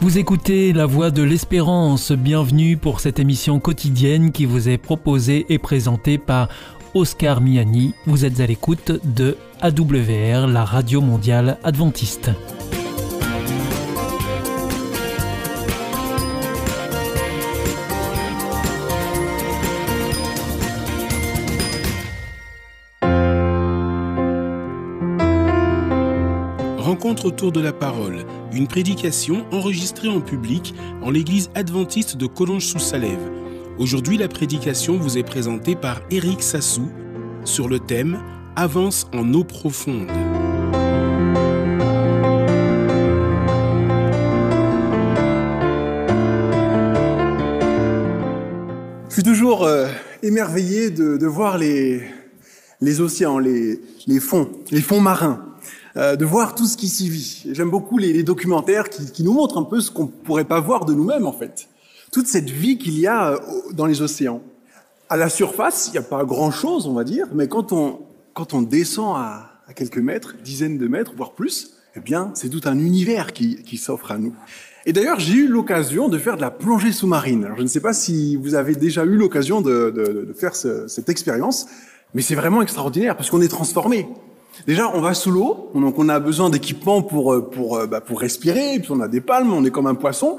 Vous écoutez La Voix de l'Espérance. Bienvenue pour cette émission quotidienne qui vous est proposée et présentée par Oscar Miani. Vous êtes à l'écoute de AWR, la radio mondiale adventiste. Autour de la parole, une prédication enregistrée en public en l'église adventiste de Collonges-sous-Salève. Aujourd'hui, la prédication vous est présentée par Éric Sassou sur le thème Avance en eau profonde. Je suis toujours euh, émerveillé de, voir les, océans, les fonds, les fonds marins. Euh, de voir tout ce qui s'y vit. J'aime beaucoup les, les documentaires qui, qui, nous montrent un peu ce qu'on pourrait pas voir de nous-mêmes en fait. Toute cette vie qu'il y a euh, dans les océans. À la surface, il n'y a pas grand-chose, on va dire, mais quand on, quand on descend à, à, quelques mètres, dizaines de mètres, voire plus, eh bien, c'est tout un univers qui, qui s'offre à nous. Et d'ailleurs, j'ai eu l'occasion de faire de la plongée sous-marine. Alors, je ne sais pas si vous avez déjà eu l'occasion de, de, de, faire ce, cette expérience, mais c'est vraiment extraordinaire parce qu'on est transformé. Déjà, on va sous l'eau, donc on a besoin d'équipements pour pour bah, pour respirer. Puis on a des palmes, on est comme un poisson.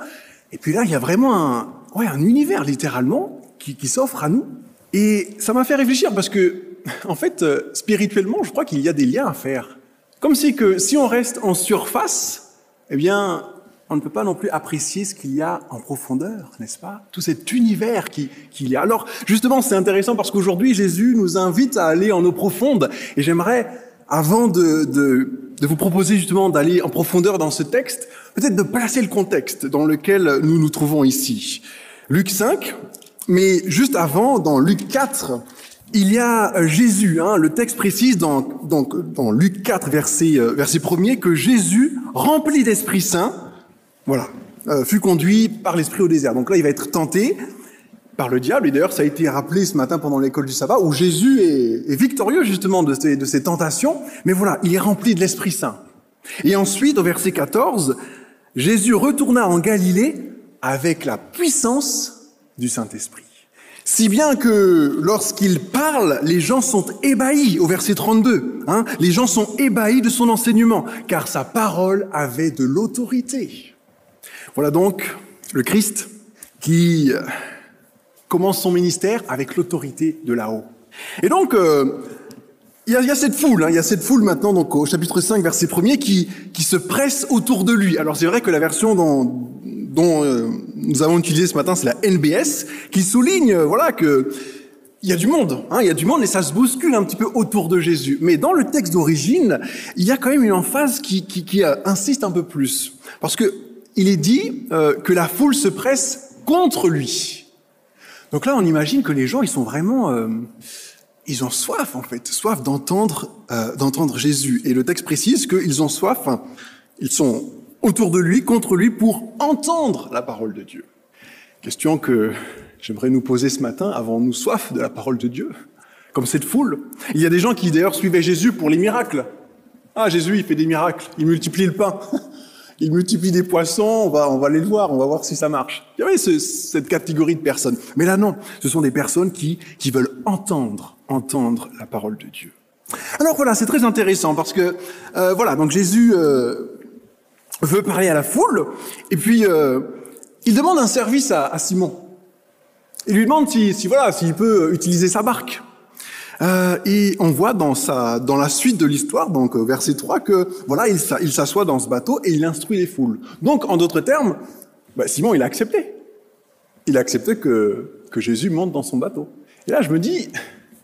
Et puis là, il y a vraiment un ouais un univers littéralement qui, qui s'offre à nous. Et ça m'a fait réfléchir parce que en fait, spirituellement, je crois qu'il y a des liens à faire. Comme si que si on reste en surface, eh bien, on ne peut pas non plus apprécier ce qu'il y a en profondeur, n'est-ce pas? Tout cet univers qu'il qui y a. Alors, justement, c'est intéressant parce qu'aujourd'hui, Jésus nous invite à aller en eau profonde. Et j'aimerais avant de, de, vous proposer justement d'aller en profondeur dans ce texte, peut-être de placer le contexte dans lequel nous nous trouvons ici. Luc 5, mais juste avant, dans Luc 4, il y a Jésus. Hein, le texte précise dans, dans Luc 4, verset, verset 1 que Jésus, rempli d'Esprit Saint, voilà, euh, fut conduit par l'Esprit au désert. Donc là, il va être tenté par le diable. Et d'ailleurs, ça a été rappelé ce matin pendant l'école du sabbat, où Jésus est, victorieux justement de ces, de tentations. Mais voilà, il est rempli de l'Esprit Saint. Et ensuite, au verset 14, Jésus retourna en Galilée avec la puissance du Saint-Esprit. Si bien que lorsqu'il parle, les gens sont ébahis, au verset 32. Hein, les gens sont ébahis de son enseignement, car sa parole avait de l'autorité. Voilà donc le Christ qui commence son ministère avec l'autorité de là-haut. Et donc, euh, il y, a, cette foule, hein, il y a cette foule maintenant, donc au chapitre 5, verset 1 qui, qui se presse autour de lui. Alors c'est vrai que la version dont, dont euh, nous avons utilisé ce matin, c'est la NBS, qui souligne, euh, voilà, que il y a du monde, hein, il y a du monde et ça se bouscule un petit peu autour de Jésus. Mais dans le texte d'origine, il y a quand même une emphase qui, qui, insiste un peu plus, parce que il est dit que la foule se presse contre lui. Donc là, on imagine que les gens, ils sont vraiment, euh, ils ont soif en fait, soif d'entendre, euh, d'entendre Jésus. Et le texte précise qu'ils ont soif, hein, ils sont autour de lui, contre lui, pour entendre la parole de Dieu. Question que j'aimerais nous poser ce matin. Avons-nous soif de la parole de Dieu, comme cette foule Il y a des gens qui d'ailleurs suivaient Jésus pour les miracles. Ah, Jésus, il fait des miracles, il multiplie le pain. il multiplie des poissons, on va, on va aller le voir, on va voir si ça marche. Il y avait ce, cette catégorie de personnes. Mais là, non, ce sont des personnes qui, qui veulent entendre, entendre la parole de Dieu. Alors voilà, c'est très intéressant parce que, euh, voilà, donc Jésus euh, veut parler à la foule, et puis euh, il demande un service à, à Simon. Il lui demande si, si voilà, s'il peut utiliser sa barque. Euh, et on voit dans, la suite de l'histoire, donc verset 3, que voilà, il, il s'assoit dans ce bateau et il instruit les foules. Donc, en d'autres termes, bah, Simon, il a accepté. Il a accepté que, que Jésus monte dans son bateau. Et là, je me dis,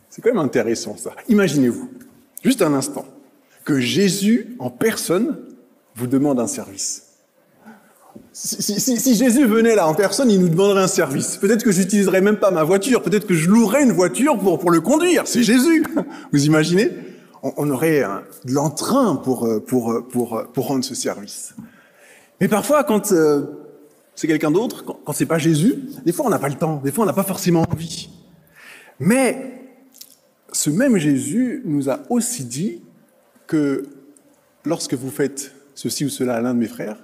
c'est quand même intéressant ça. Imaginez-vous, juste un instant, que Jésus en personne vous demande un service. Si, Jésus venait là en personne, il nous demanderait un service. Peut-être que j'utiliserais même pas ma voiture, peut-être que je louerais une voiture pour, pour le conduire. C'est Jésus. Vous imaginez? On, aurait un, de l'entrain pour, pour, pour, pour rendre ce service. Mais parfois, quand euh, c'est quelqu'un d'autre, quand, quand c'est pas Jésus, des fois on n'a pas le temps, des fois on n'a pas forcément envie. Mais ce même Jésus nous a aussi dit que lorsque vous faites ceci ou cela à l'un de mes frères,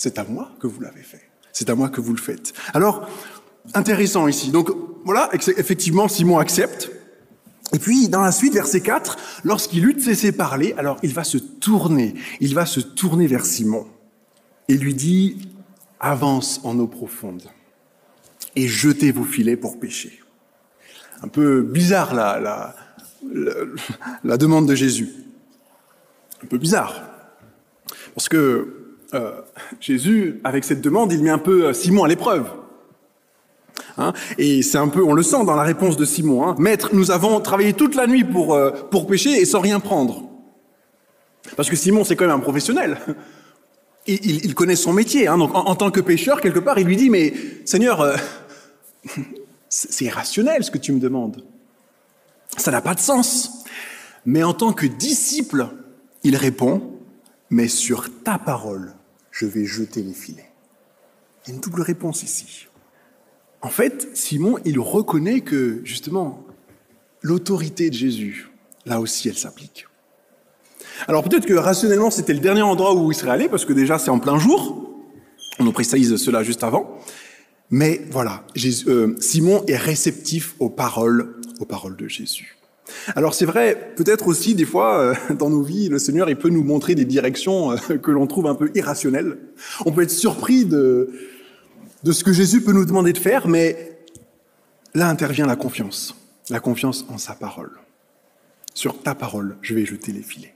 c'est à moi que vous l'avez fait. C'est à moi que vous le faites. Alors, intéressant ici. Donc voilà, effectivement, Simon accepte. Et puis, dans la suite, verset 4, lorsqu'il eut cessé parler, alors il va se tourner, il va se tourner vers Simon et lui dit, avance en eau profonde et jetez vos filets pour pêcher. Un peu bizarre la, la, la, demande de Jésus. Un peu bizarre. Parce que euh, Jésus, avec cette demande, il met un peu euh, Simon à l'épreuve. Hein et c'est un peu, on le sent dans la réponse de Simon. Hein. Maître, nous avons travaillé toute la nuit pour, euh, pêcher et sans rien prendre. Parce que Simon, c'est quand même un professionnel. Il, il, connaît son métier. Hein. Donc, en, tant que pêcheur, quelque part, il lui dit, mais Seigneur, euh, c'est irrationnel ce que tu me demandes. Ça n'a pas de sens. Mais en tant que disciple, il répond, mais sur ta parole, je vais jeter les filets. Il y a une double réponse ici. En fait, Simon, il reconnaît que, justement, l'autorité de Jésus, là aussi, elle s'applique. Alors peut-être que rationnellement, c'était le dernier endroit où il serait allé, parce que déjà, c'est en plein jour. On nous précise cela juste avant. Mais voilà, euh, Simon est réceptif aux paroles, aux paroles de Jésus. Alors c'est vrai, peut-être aussi des fois euh, dans nos vies, le Seigneur il peut nous montrer des directions euh, que l'on trouve un peu irrationnelles. On peut être surpris de, ce que Jésus peut nous demander de faire, mais là intervient la confiance, la confiance en sa parole. Sur ta parole, je vais jeter les filets.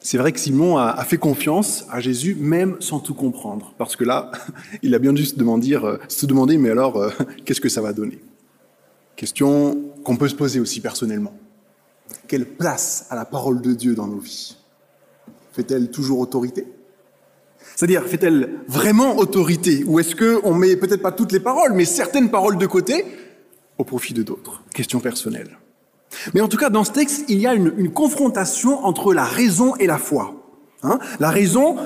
C'est vrai que Simon a, fait confiance à Jésus même sans tout comprendre, parce que là, il a bien dû se demander, euh, demander mais alors, qu'est-ce que ça va donner? Question qu'on peut se poser aussi personnellement. Quelle place a la parole de Dieu dans nos vies? Fait-elle toujours autorité? C'est-à-dire, fait-elle vraiment autorité? Ou est-ce qu'on met peut-être pas toutes les paroles, mais certaines paroles de côté au profit de d'autres? Question personnelle. Mais en tout cas, dans ce texte, il y a une, confrontation entre la raison et la foi. Hein la raison,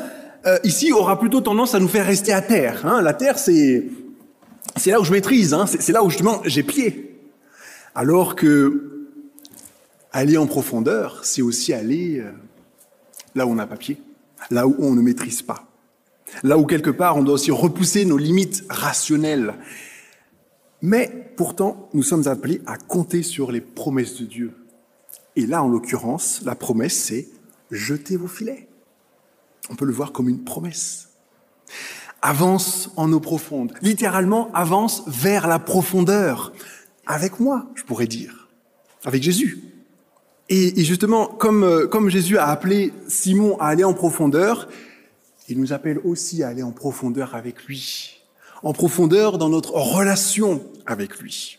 euh, ici, aura plutôt tendance à nous faire rester à terre. Hein la terre, c'est là où je maîtrise, hein c'est là où justement j'ai pied. Alors que aller en profondeur, c'est aussi aller euh, là où on n'a pas pied, là où on ne maîtrise pas. Là où quelque part on doit aussi repousser nos limites rationnelles. Mais pourtant, nous sommes appelés à compter sur les promesses de Dieu. Et là, en l'occurrence, la promesse, c'est jetez vos filets. On peut le voir comme une promesse. Avance en eau profonde. Littéralement, avance vers la profondeur. Avec moi, je pourrais dire. Avec Jésus. Et, justement, comme, euh, comme Jésus a appelé Simon à aller en profondeur, il nous appelle aussi à aller en profondeur avec lui, en profondeur dans notre relation avec lui.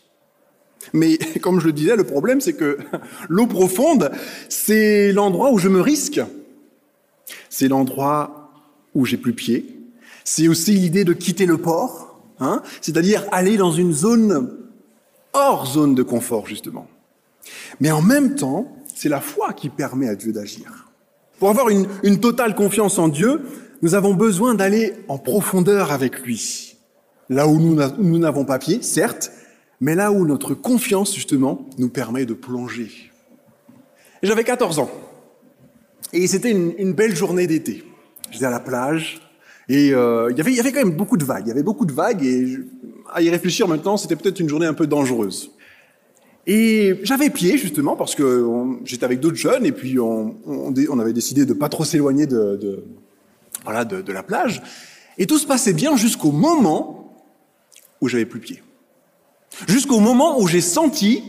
Mais comme je le disais, le problème c'est que l'eau profonde, c'est l'endroit où je me risque, c'est l'endroit où j'ai plus pied, c'est aussi l'idée de quitter le port, hein, c'est-à-dire aller dans une zone hors zone de confort justement. Mais en même temps, c'est la foi qui permet à Dieu d'agir. Pour avoir une, totale confiance en Dieu, nous avons besoin d'aller en profondeur avec lui. Là où nous n'avons pas pied, certes, mais là où notre confiance, justement, nous permet de plonger. J'avais 14 ans. Et c'était une, belle journée d'été. J'étais à la plage. Et euh, il, y avait, quand même beaucoup de vagues. Il y avait beaucoup de vagues. Et à y réfléchir maintenant, c'était peut-être une journée un peu dangereuse. Et j'avais pied, justement, parce que j'étais avec d'autres jeunes. Et puis, on, avait décidé de pas trop s'éloigner de, la plage. Et tout se passait bien jusqu'au moment où j'avais plus pied. Jusqu'au moment où j'ai senti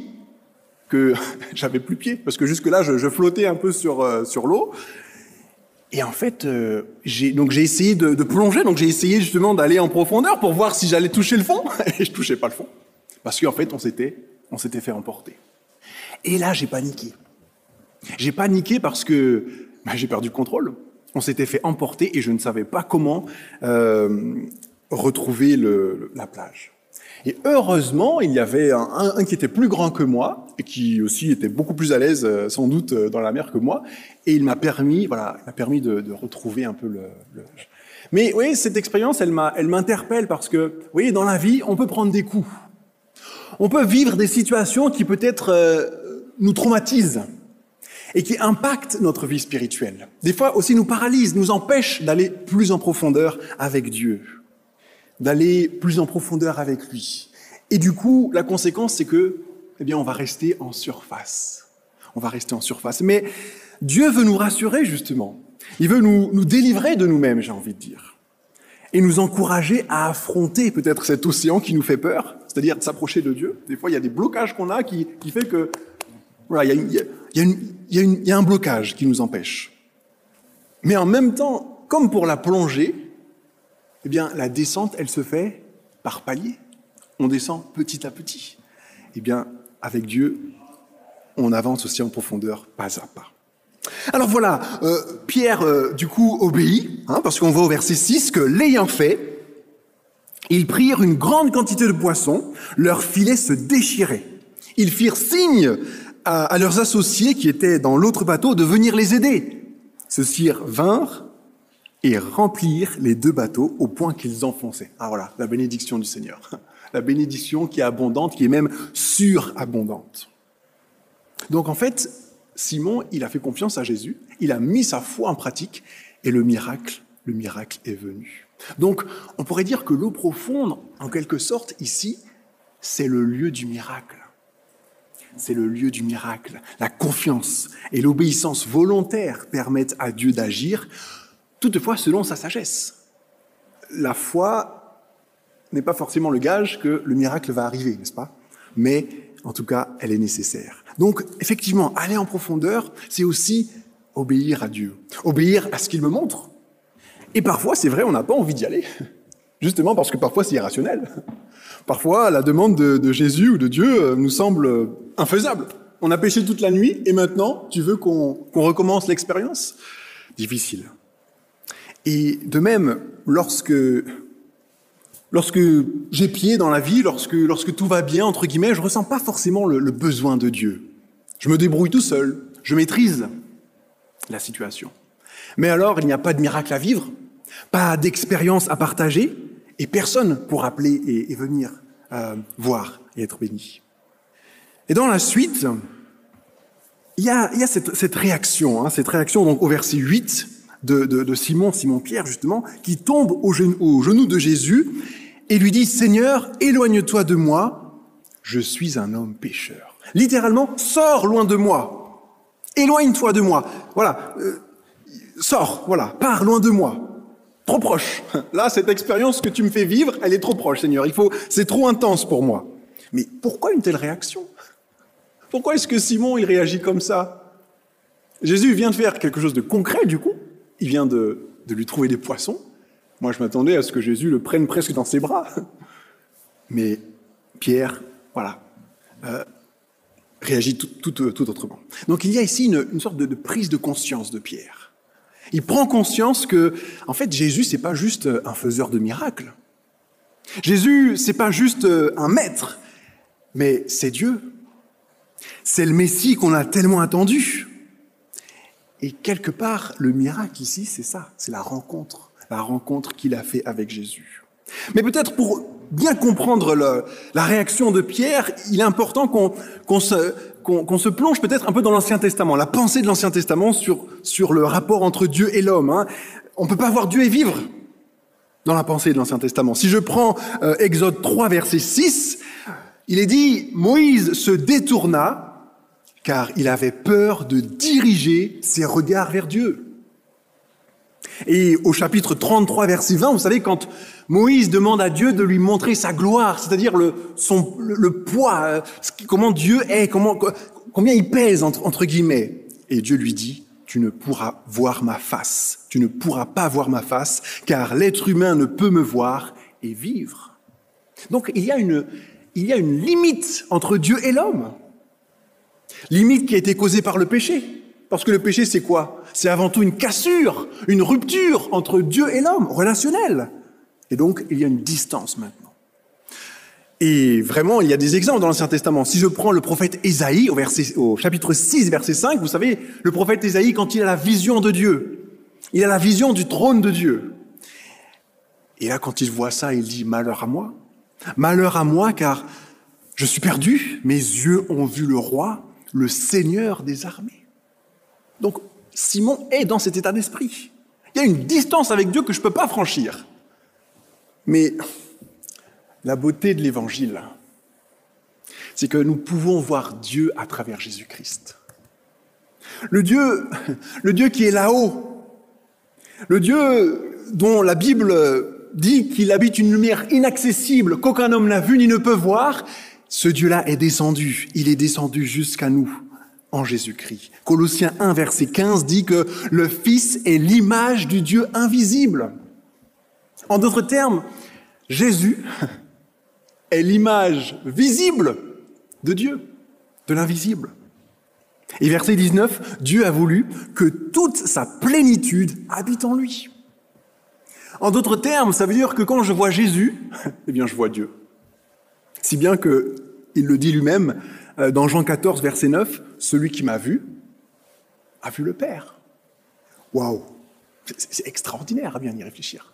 que j'avais plus pied, parce que jusque-là, je, flottais un peu sur, euh, sur l'eau. Et en fait, euh, j'ai donc j'ai essayé de, plonger, donc j'ai essayé justement d'aller en profondeur pour voir si j'allais toucher le fond, et je touchais pas le fond, parce qu'en fait, on s'était on s'était fait emporter. Et là, j'ai paniqué. J'ai paniqué parce que bah, j'ai perdu le contrôle on s'était fait emporter et je ne savais pas comment euh, retrouver le, la plage. Et heureusement, il y avait un, un, qui était plus grand que moi et qui aussi était beaucoup plus à l'aise, euh, sans doute, euh, dans la mer que moi. Et il m'a permis, voilà, m'a permis de, de, retrouver un peu le. le... Mais oui, cette expérience, elle m'interpelle parce que, vous voyez, dans la vie, on peut prendre des coups. On peut vivre des situations qui peut-être euh, nous traumatisent. et qui impacte notre vie spirituelle. Des fois aussi nous paralyse, nous empêche d'aller plus en profondeur avec Dieu, d'aller plus en profondeur avec lui. Et du coup, la conséquence, c'est que, eh bien, on va rester en surface. On va rester en surface. Mais Dieu veut nous rassurer, justement. Il veut nous, nous délivrer de nous-mêmes, j'ai envie de dire. Et nous encourager à affronter peut-être cet océan qui nous fait peur, c'est-à-dire de s'approcher de Dieu. Des fois, il y a des blocages qu'on a qui, qui fait que, voilà, il y a, il y, a il y a un blocage qui nous empêche. Mais en même temps, comme pour la plongée, eh bien, la descente, elle se fait par paliers. On descend petit à petit. Eh bien, avec Dieu, on avance aussi en profondeur, pas à pas. Alors voilà, euh, Pierre, euh, du coup, obéit, hein, parce qu'on voit au verset 6 que l'ayant fait, ils prirent une grande quantité de poissons, leurs filets se déchiraient. Ils firent signe à, à leurs associés qui étaient dans l'autre bateau de venir les aider. Ceux-ci vinrent et remplirent les deux bateaux au point qu'ils enfonçaient. Ah voilà, la bénédiction du Seigneur. La bénédiction qui est abondante, qui est même surabondante. Donc en fait, Simon, il a fait confiance à Jésus, il a mis sa foi en pratique et le miracle, le miracle est venu. Donc, on pourrait dire que l'eau profonde, en quelque sorte, ici, c'est le lieu du miracle. C'est le lieu du miracle. La confiance et l'obéissance volontaire permettent à Dieu d'agir, toutefois selon sa sagesse. La foi n'est pas forcément le gage que le miracle va arriver, n'est-ce pas? Mais en tout cas, elle est nécessaire. Donc, effectivement, aller en profondeur, c'est aussi obéir à Dieu, obéir à ce qu'il me montre. Et parfois, c'est vrai, on n'a pas envie d'y aller, justement parce que parfois c'est irrationnel. Parfois, la demande de, Jésus ou de Dieu nous semble infaisable. On a péché toute la nuit et maintenant, tu veux qu'on qu recommence l'expérience? Difficile. Et de même, lorsque lorsque j'ai pied dans la vie, lorsque, lorsque tout va bien, entre guillemets, je ressens pas forcément le, le besoin de Dieu. Je me débrouille tout seul, je maîtrise la situation. Mais alors, il n'y a pas de miracle à vivre, pas d'expérience à partager, et personne pour appeler et, et venir euh, voir et être béni. Et dans la suite, il y a, y a cette, cette réaction, hein, cette réaction donc au verset 8 de, Simon, Simon-Pierre justement, qui tombe au genou, au genou de Jésus et lui dit, Seigneur, éloigne-toi de moi, je suis un homme pécheur. Littéralement, sors loin de moi, éloigne-toi de moi. Voilà, euh, sors, voilà, pars loin de moi. Trop proche. Là, cette expérience que tu me fais vivre, elle est trop proche, Seigneur. Il faut, c'est trop intense pour moi. Mais pourquoi une telle réaction? Pourquoi est-ce que Simon il réagit comme ça? Jésus vient de faire quelque chose de concret, du coup. Il vient de, de lui trouver des poissons. Moi, je m'attendais à ce que Jésus le prenne presque dans ses bras. Mais Pierre, voilà, euh, réagit tout, tout, autrement. Donc il y a ici une, sorte de, de, prise de conscience de Pierre. Il prend conscience que, en fait, Jésus, c'est pas juste un faiseur de miracles. Jésus, c'est pas juste un maître, mais c'est Dieu. C'est le Messie qu'on a tellement attendu. Et quelque part, le miracle ici, c'est ça, c'est la rencontre la rencontre qu'il a fait avec Jésus. Mais peut-être pour bien comprendre le, la réaction de Pierre, il est important qu'on qu se, qu qu se, plonge peut-être un peu dans l'Ancien Testament, la pensée de l'Ancien Testament sur, sur le rapport entre Dieu et l'homme. Hein. On peut pas voir Dieu et vivre dans la pensée de l'Ancien Testament. Si je prends euh, Exode 3, verset 6, il est dit, Moïse se détourna car il avait peur de diriger ses regards vers Dieu. Et au chapitre 33, verset 20, vous savez, quand Moïse demande à Dieu de lui montrer sa gloire, c'est-à-dire le, son, le, poids, euh, comment Dieu est, comment, combien il pèse, entre, entre guillemets. Et Dieu lui dit, tu ne pourras voir ma face, tu ne pourras pas voir ma face, car l'être humain ne peut me voir et vivre. Donc il y a une, il y a une limite entre Dieu et l'homme. Limite qui a été causée par le péché. Parce que le péché, c'est quoi? C'est avant tout une cassure, une rupture entre Dieu et l'homme, relationnelle. Et donc, il y a une distance maintenant. Et vraiment, il y a des exemples dans l'Ancien Testament. Si je prends le prophète Ésaïe au, chapitre 6, verset 5, vous savez, le prophète Ésaïe, quand il a la vision de Dieu, il a la vision du trône de Dieu. Et là, quand il voit ça, il dit, malheur à moi. Malheur à moi, car je suis perdu, mes yeux ont vu le roi, le Seigneur des armées. Donc Simon est dans cet état d'esprit. Il y a une distance avec Dieu que je ne peux pas franchir. Mais la beauté de l'Évangile, c'est que nous pouvons voir Dieu à travers Jésus-Christ. Le Dieu, le Dieu qui est là-haut, le Dieu dont la Bible dit qu'il habite une lumière inaccessible qu'aucun homme n'a vue ni ne peut voir, ce Dieu-là est descendu. Il est descendu jusqu'à nous en Jésus-Christ. Colossiens 1, verset 15 dit que le Fils est l'image du Dieu invisible. En d'autres termes, Jésus est l'image visible de Dieu, de l'invisible. Et verset 19, Dieu a voulu que toute sa plénitude habite en lui. En d'autres termes, ça veut dire que quand je vois Jésus, eh bien je vois Dieu. Si bien que il le dit lui-même euh, dans Jean 14 verset 9, celui qui m'a vu a vu le Père. Waouh, c'est extraordinaire à bien y réfléchir.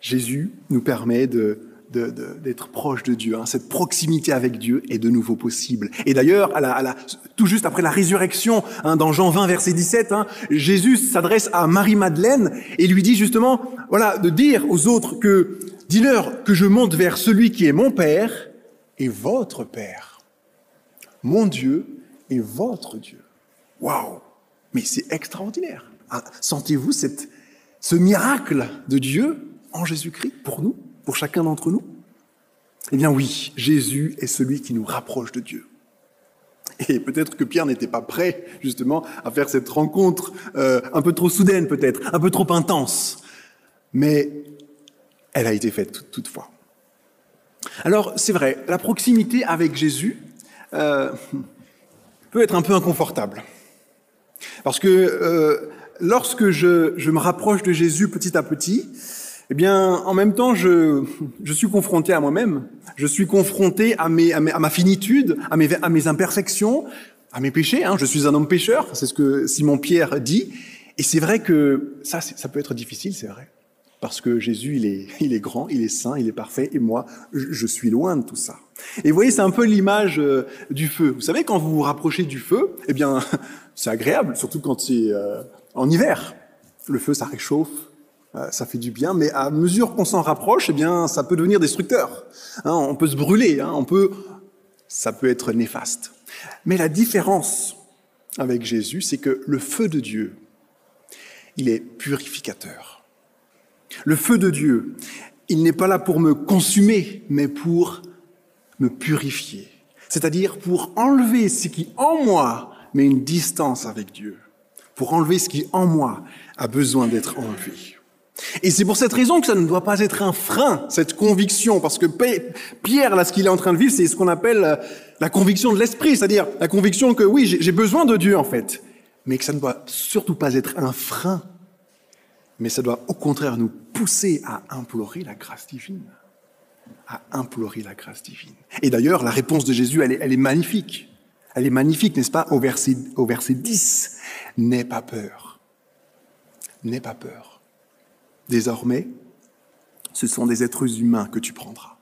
Jésus nous permet de d'être proche de Dieu. Hein. Cette proximité avec Dieu est de nouveau possible. Et d'ailleurs, à la, tout juste après la résurrection, hein, dans Jean 20, verset 17, hein, Jésus s'adresse à Marie-Madeleine et lui dit justement, voilà, de dire aux autres que, dis-leur que je monte vers celui qui est mon Père et votre Père. Mon Dieu et votre Dieu. Waouh Mais c'est extraordinaire. Ah, sentez-vous ce miracle de Dieu en Jésus-Christ pour nous pour chacun d'entre nous? Eh bien oui, Jésus est celui qui nous rapproche de Dieu. Et peut-être que Pierre n'était pas prêt justement à faire cette rencontre euh, un peu trop soudaine peut-être, un peu trop intense. Mais elle a été faite toutefois. Alors c'est vrai, la proximité avec Jésus euh, peut être un peu inconfortable. Parce que euh, lorsque je, me rapproche de Jésus petit à petit, eh bien, en même temps, je, suis confronté à moi-même. Je suis confronté à, ma finitude, à mes, imperfections, à mes péchés. Hein. Je suis un homme pécheur, c'est ce que Simon Pierre dit. Et c'est vrai que ça peut être difficile, c'est vrai. Parce que Jésus, il est, il est grand, il est saint, il est parfait, et moi, je, suis loin de tout ça. Et vous voyez, c'est un peu l'image euh, du feu. Vous savez, quand vous vous rapprochez du feu, eh bien, c'est agréable, surtout quand c'est euh, en hiver. Le feu, ça réchauffe, euh, ça fait du bien, mais à mesure qu'on s'en rapproche, eh bien, ça peut devenir destructeur. Hein, on peut se brûler, hein, on peut, ça peut être néfaste. Mais la différence avec Jésus, c'est que le feu de Dieu, il est purificateur. Le feu de Dieu, il n'est pas là pour me consumer, mais pour me purifier. C'est-à-dire pour enlever ce qui en moi met une distance avec Dieu, pour enlever ce qui en moi a besoin d'être enlevé. Et c'est pour cette raison que ça ne doit pas être un frein, cette conviction, parce que Pierre, là, ce qu'il est en train de vivre, c'est ce qu'on appelle euh, la conviction de l'esprit, c'est-à-dire la conviction que oui, j'ai besoin de Dieu, en fait, mais que ça ne doit surtout pas être un frein, mais ça doit au contraire nous pousser à implorer la grâce divine, à implorer la grâce divine. Et d'ailleurs, la réponse de Jésus, elle est, magnifique. Elle est magnifique, n'est-ce pas, au verset, au verset 10. N'aie pas peur. N'aie pas peur Désormais, ce sont des êtres humains que tu prendras.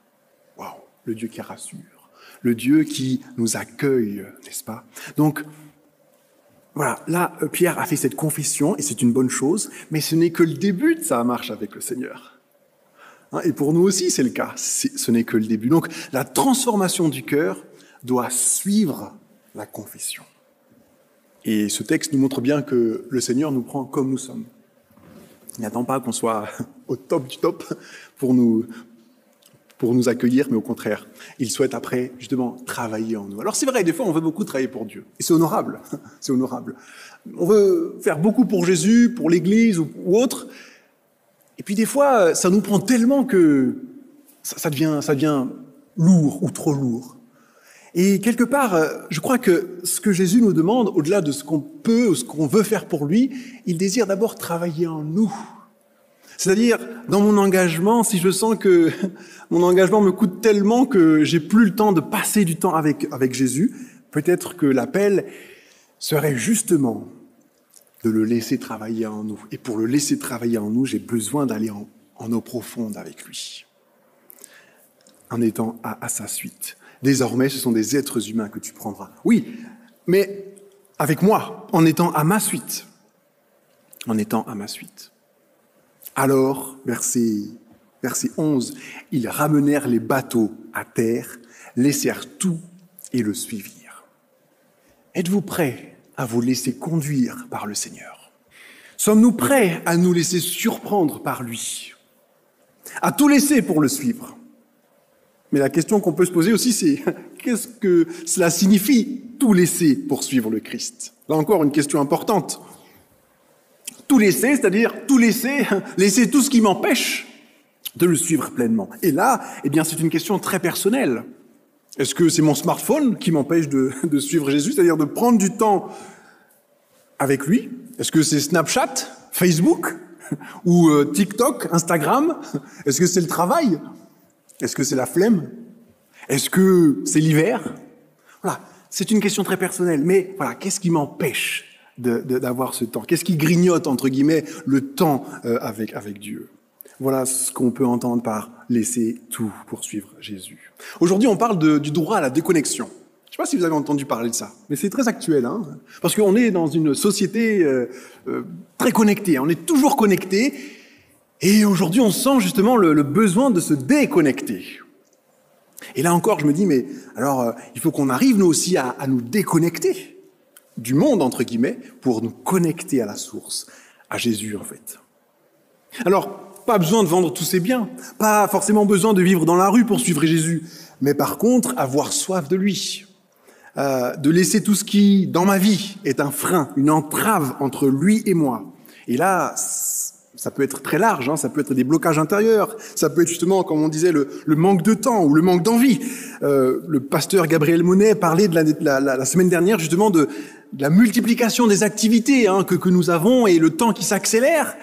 Waouh, le Dieu qui rassure, le Dieu qui nous accueille, n'est-ce pas? Donc, voilà, là, euh, Pierre a fait cette confession, et c'est une bonne chose, mais ce n'est que le début de sa marche avec le Seigneur. Hein, et pour nous aussi, c'est le cas, ce n'est que le début. Donc, la transformation du cœur doit suivre la confession. Et ce texte nous montre bien que le Seigneur nous prend comme nous sommes. Il n'attend pas qu'on soit au top du top pour nous, pour nous accueillir, mais au contraire, il souhaite après justement travailler en nous. Alors c'est vrai, des fois on veut beaucoup travailler pour Dieu, et c'est honorable, c'est honorable. On veut faire beaucoup pour Jésus, pour l'Église ou, autre, et puis des fois ça nous prend tellement que ça, devient, ça devient lourd ou trop lourd. Et quelque part, je crois que ce que Jésus nous demande, au-delà de ce qu'on peut ou ce qu'on veut faire pour lui, il désire d'abord travailler en nous. C'est-à-dire, dans mon engagement, si je sens que mon engagement me coûte tellement que j'ai plus le temps de passer du temps avec, avec Jésus, peut-être que l'appel serait justement de le laisser travailler en nous. Et pour le laisser travailler en nous, j'ai besoin d'aller en, en eau profonde avec lui, en étant à, à sa suite. Désormais, ce sont des êtres humains que tu prendras. Oui, mais avec moi, en étant à ma suite. En étant à ma suite. Alors, verset, verset 11, ils ramenèrent les bateaux à terre, laissèrent tout et le suivirent. Êtes-vous prêts à vous laisser conduire par le Seigneur? Sommes-nous prêts à nous laisser surprendre par lui? À tout laisser pour le suivre? Mais la question qu'on peut se poser aussi, c'est qu'est-ce que cela signifie tout laisser pour suivre le Christ? Là encore, une question importante. Tout laisser, c'est-à-dire tout laisser, laisser tout ce qui m'empêche de le suivre pleinement. Et là, eh bien, c'est une question très personnelle. Est-ce que c'est mon smartphone qui m'empêche de, suivre Jésus, c'est-à-dire de prendre du temps avec lui? Est-ce que c'est Snapchat, Facebook ou euh, TikTok, Instagram? Est-ce que c'est le travail? Est-ce que c'est la flemme? Est-ce que c'est l'hiver? Voilà, c'est une question très personnelle. Mais voilà, qu'est-ce qui m'empêche d'avoir ce temps Qu'est-ce qui grignote, entre guillemets, le temps euh, avec, avec Dieu? Voilà ce qu'on peut entendre par laisser tout pour suivre Jésus. Aujourd'hui, on parle de, du droit à la déconnexion. Je ne sais pas si vous avez entendu parler de ça, mais c'est très actuel, hein parce qu'on est dans une société euh, euh, très connectée. On est toujours connecté, et aujourd'hui, on sent justement le, le, besoin de se déconnecter. Et là encore, je me dis, mais alors, euh, il faut qu'on arrive nous aussi à, à nous déconnecter du monde entre guillemets pour nous connecter à la source, à Jésus en fait. Alors, pas besoin de vendre tous ses biens, pas forcément besoin de vivre dans la rue pour suivre Jésus, mais par contre avoir soif de lui, euh, de laisser tout ce qui, dans ma vie, est un frein, une entrave entre lui et moi. Et là, ça peut être très large, hein, ça peut être des blocages intérieurs, ça peut être justement, comme on disait, le, le manque de temps ou le manque d'envie. Euh, le pasteur Gabriel Monet parlait de la, la, la, la semaine dernière justement de, la multiplication des activités hein, que, nous avons et le temps qui s'accélère.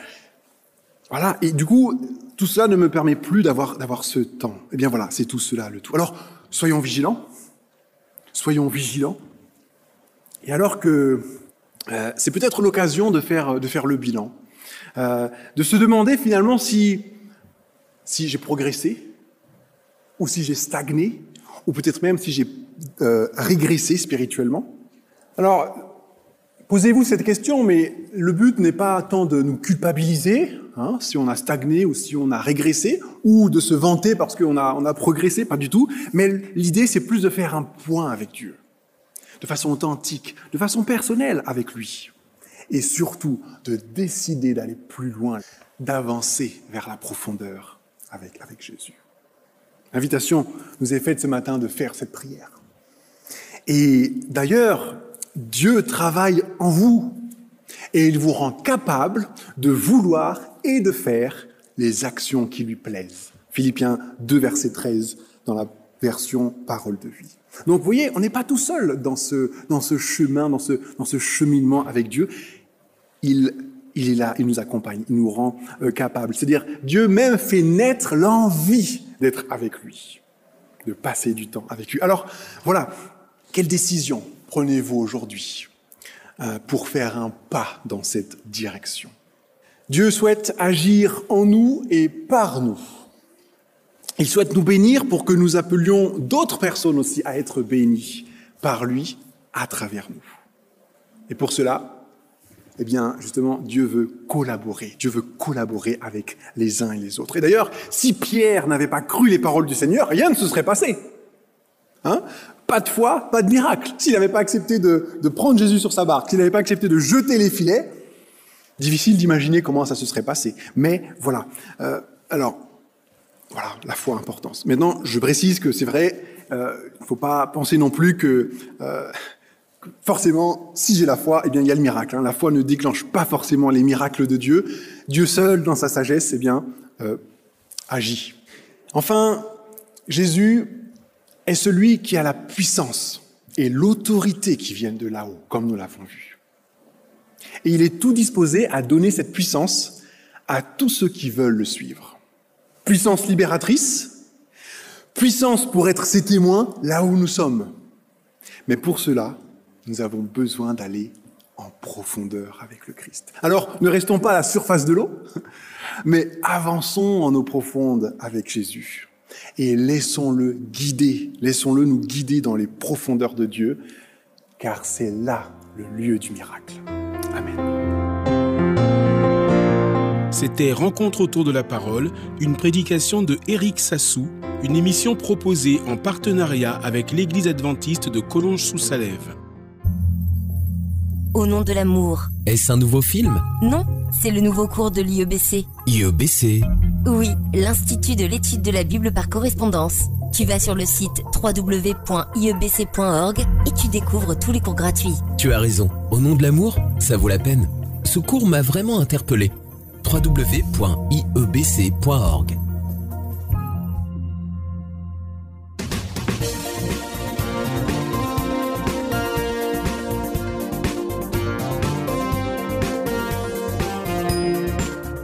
Voilà, et du coup, tout cela ne me permet plus d'avoir, ce temps. Eh bien voilà, c'est tout cela le tout. Alors, soyons vigilants, soyons vigilants. Et alors que euh, c'est peut-être l'occasion de faire, le bilan, euh, de se demander finalement si, si j'ai progressé, ou si j'ai stagné, ou peut-être même si j'ai euh, régressé spirituellement. Alors, posez-vous cette question, mais le but n'est pas tant de nous culpabiliser, hein, si on a stagné ou si on a régressé, ou de se vanter parce qu'on a, on a progressé, pas du tout. Mais l'idée, c'est plus de faire un point avec Dieu, de façon authentique, de façon personnelle avec lui. Et surtout, de décider d'aller plus loin, d'avancer vers la profondeur avec, avec Jésus. L'invitation nous est faite ce matin de faire cette prière. Et d'ailleurs, Dieu travaille en vous et il vous rend capable de vouloir et de faire les actions qui lui plaisent. Philippiens 2, verset 13, dans la version parole de vie. Donc vous voyez, on n'est pas tout seul dans ce, dans ce chemin, dans ce, dans ce cheminement avec Dieu. Il, il est là, il nous accompagne, il nous rend euh, capable. C'est-à-dire, Dieu même fait naître l'envie d'être avec lui, de passer du temps avec lui. Alors, voilà, quelle décision prenez-vous aujourd'hui euh, pour faire un pas dans cette direction? Dieu souhaite agir en nous et par nous. Il souhaite nous bénir pour que nous appelions d'autres personnes aussi à être bénies par lui à travers nous. Et pour cela, eh bien, justement, Dieu veut collaborer. Dieu veut collaborer avec les uns et les autres. Et d'ailleurs, si Pierre n'avait pas cru les paroles du Seigneur, rien ne se serait passé. Hein? Pas de foi, pas de miracle. S'il n'avait pas accepté de, prendre Jésus sur sa barque, s'il n'avait pas accepté de jeter les filets, difficile d'imaginer comment ça se serait passé. Mais voilà. Euh, alors, voilà, la foi, importance. Maintenant, je précise que c'est vrai, il euh, ne faut pas penser non plus que euh, forcément, si j'ai la foi, eh bien, il y a le miracle. Hein. La foi ne déclenche pas forcément les miracles de Dieu. Dieu seul, dans sa sagesse, eh bien, agit. Enfin, Jésus est celui qui a la puissance et l'autorité qui viennent de là-haut, comme nous l'avons vu. Et il est tout disposé à donner cette puissance à tous ceux qui veulent le suivre. Puissance libératrice, puissance pour être ses témoins là où nous sommes. Mais pour cela, nous avons besoin d'aller en profondeur avec le Christ. Alors, ne restons pas à la surface de l'eau, mais avançons en eau profonde avec Jésus et laissons-le guider, laissons-le nous guider dans les profondeurs de Dieu, car c'est là le lieu du miracle. Amen. C'était Rencontre autour de la parole, une prédication de Éric Sassou, une émission proposée en partenariat avec l'Église adventiste de Collonges-sous-Salève. Au nom de l'amour. Est-ce un nouveau film? Non, c'est le nouveau cours de l'IEBC. IEBC Oui, l'Institut de l'étude de la Bible par correspondance. Tu vas sur le site www.iebc.org et tu découvres tous les cours gratuits. Tu as raison. Au nom de l'amour, ça vaut la peine. Ce cours m'a vraiment interpellé. www.iebc.org